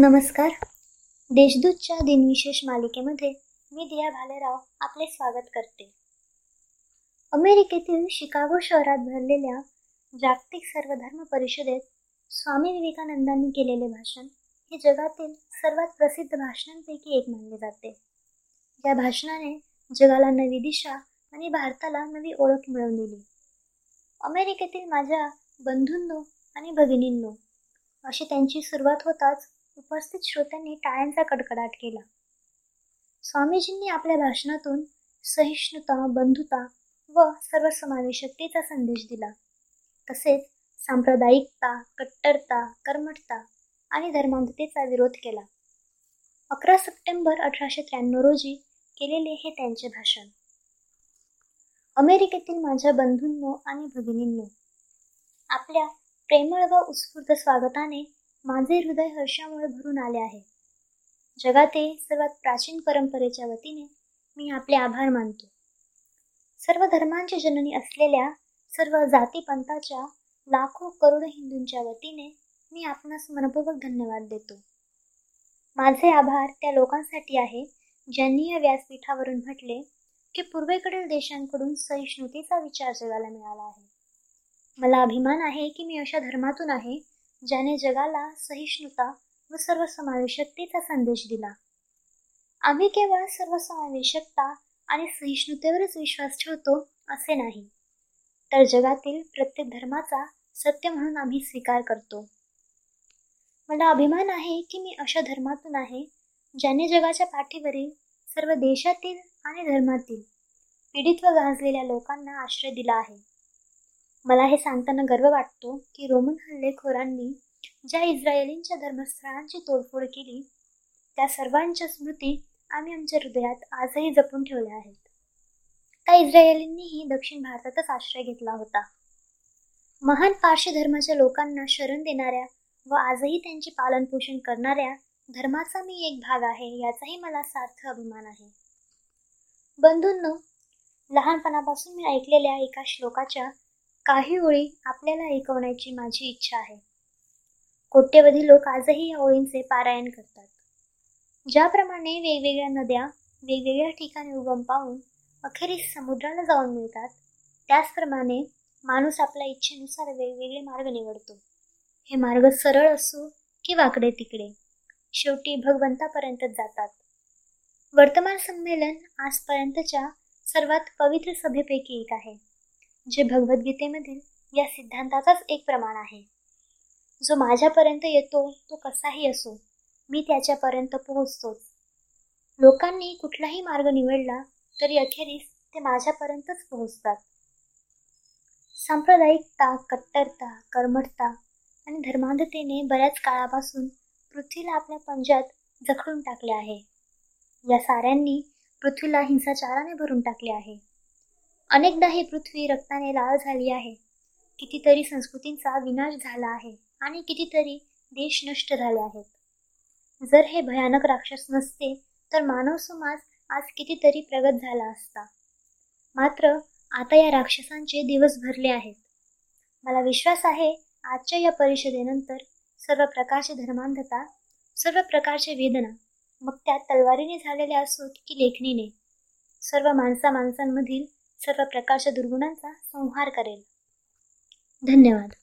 नमस्कार. देशदूतच्या दिनविशेष मालिकेमध्ये मी दिया भालेराव आपले स्वागत करते. अमेरिकेतील शिकागो शहरात भरलेल्या जागतिक सर्वधर्म परिषदेत स्वामी विवेकानंदांनी केलेले भाषण हे जगातील सर्वात प्रसिद्ध भाषणांपैकी एक मानले जाते. या भाषणाने जगाला नवी दिशा आणि भारताला नवी ओळख मिळवून दिली. अमेरिकेतील माझ्या बंधूंनो आणि भगिनींनो अशी त्यांची सुरुवात होताच उपस्थित श्रोत्यांनी टाळ्यांचा कडकडाट केला. स्वामीजींनी आपल्या भाषणातून सहिष्णुता बंधुता व सर्वसमावेशकतेचा संदेश दिला. तसेच सांप्रदायिकता कट्टरता कर्मठता आणि धर्मांधतेचा विरोध केला. अकरा सप्टेंबर अठराशे त्र्याण्णव रोजी केलेले हे त्यांचे भाषण. अमेरिकेतील माझ्या बंधूंनो आणि भगिनींनो आपल्या प्रेमळ व उत्स्फूर्त स्वागताने माझे हृदय हर्षामुळे भरून आले आहे. जगातील सर्वात प्राचीन परंपरेच्या वतीने मी आपले आभार मानतो. सर्व धर्मांची जननी असलेल्या सर्व जातीपंथाच्या लाखो करोड हिंदूंच्या वतीने मी आपणास मनपूर्वक धन्यवाद देतो. माझे आभार त्या लोकांसाठी आहे ज्यांनी या व्यासपीठावरून म्हटले की पूर्वेकडील देशांकडून सहिष्णुतेचा विचार जगाला मिळाला आहे. मला अभिमान आहे की मी अशा धर्मातून आहे ज्याने जगाला सहिष्णुता व सर्वसमावेशकतेचा संदेश दिला. आम्ही केवळ सर्वसमावेशकता आणि सहिष्णुतेवरच विश्वास ठेवतो असे नाही. तर जगातील प्रत्येक धर्माचा सत्य म्हणून आम्ही स्वीकार करतो. मला अभिमान आहे की मी अशा धर्मातून आहे ज्याने जगाच्या पाठीवरील सर्व देशातील आणि धर्मातील पीडित व गाजलेल्या लोकांना आश्रय दिला आहे. मला हे सांगताना गर्व वाटतो की रोमन हल्लेखोरांनी ज्या इस्रायलींच्या धर्मस्थळांची तोडफोड केली त्या सर्वांच्या स्मृती आम्ही आमच्या हृदयात आजही जपून ठेवल्या आहेत. त्या इस्रायलींनीही दक्षिण भारतातच आश्रय घेतला होता. महान पारशी धर्माच्या लोकांना शरण देणाऱ्या व आजही त्यांचे पालनपोषण करणाऱ्या धर्माचा मी एक भाग आहे याचाही मला सार्थ अभिमान आहे. बंधूंनो लहानपणापासून मी ऐकलेल्या एका श्लोकाच्या काही ओळी आपल्याला ऐकवण्याची माझी इच्छा आहे. कोट्यवधी लोक आजही या ओळींचे पारायण करतात. ज्याप्रमाणे वेगवेगळ्या नद्या वेगवेगळ्या ठिकाणी उगम पाहून अखेरीस समुद्राला जाऊन मिळतात त्याचप्रमाणे माणूस आपल्या इच्छेनुसार वेगवेगळे मार्ग निवडतो. हे मार्ग सरळ असो की वाकडे तिकडे शेवटी भगवंतापर्यंतच जातात. वर्तमान संमेलन आजपर्यंतच्या सर्वात पवित्र सभेपैकी एक आहे. जे भगवद्गीतेमधील या सिद्धांताचाच एक प्रमाण आहे. जो माझ्यापर्यंत येतो तो कसाही असो मी त्याच्यापर्यंत पोहोचतोच. लोकांनी कुठलाही मार्ग निवडला तरी अखेरीस ते माझ्यापर्यंतच पोहोचतात. सांप्रदायिकता कट्टरता कर्मठता आणि धर्मांधतेने बऱ्याच काळापासून पृथ्वीला आपल्या पंजात जखडून टाकले आहे. या साऱ्यांनी पृथ्वीला हिंसाचाराने भरून टाकले आहे. अनेकदा ही पृथ्वी रक्ताने लाल झाली आहे. कितीतरी संस्कृतींचा विनाश झाला आहे आणि कितीतरी देश नष्ट झाले आहेत. जर हे भयानक राक्षस नसते तर मानव समाज आज कितीतरी प्रगत झाला असता. मात्र आता या राक्षसांचे दिवस भरले आहेत. मला विश्वास आहे आजच्या या परिषदेनंतर सर्व प्रकारचे धर्मांधता सर्व प्रकारचे वेदना मग त्या तलवारीने झालेल्या असोत की लेखणीने सर्व माणसा माणसांमधील सर्व प्रकारच्या दुर्गुणांचा संहार करेल. धन्यवाद.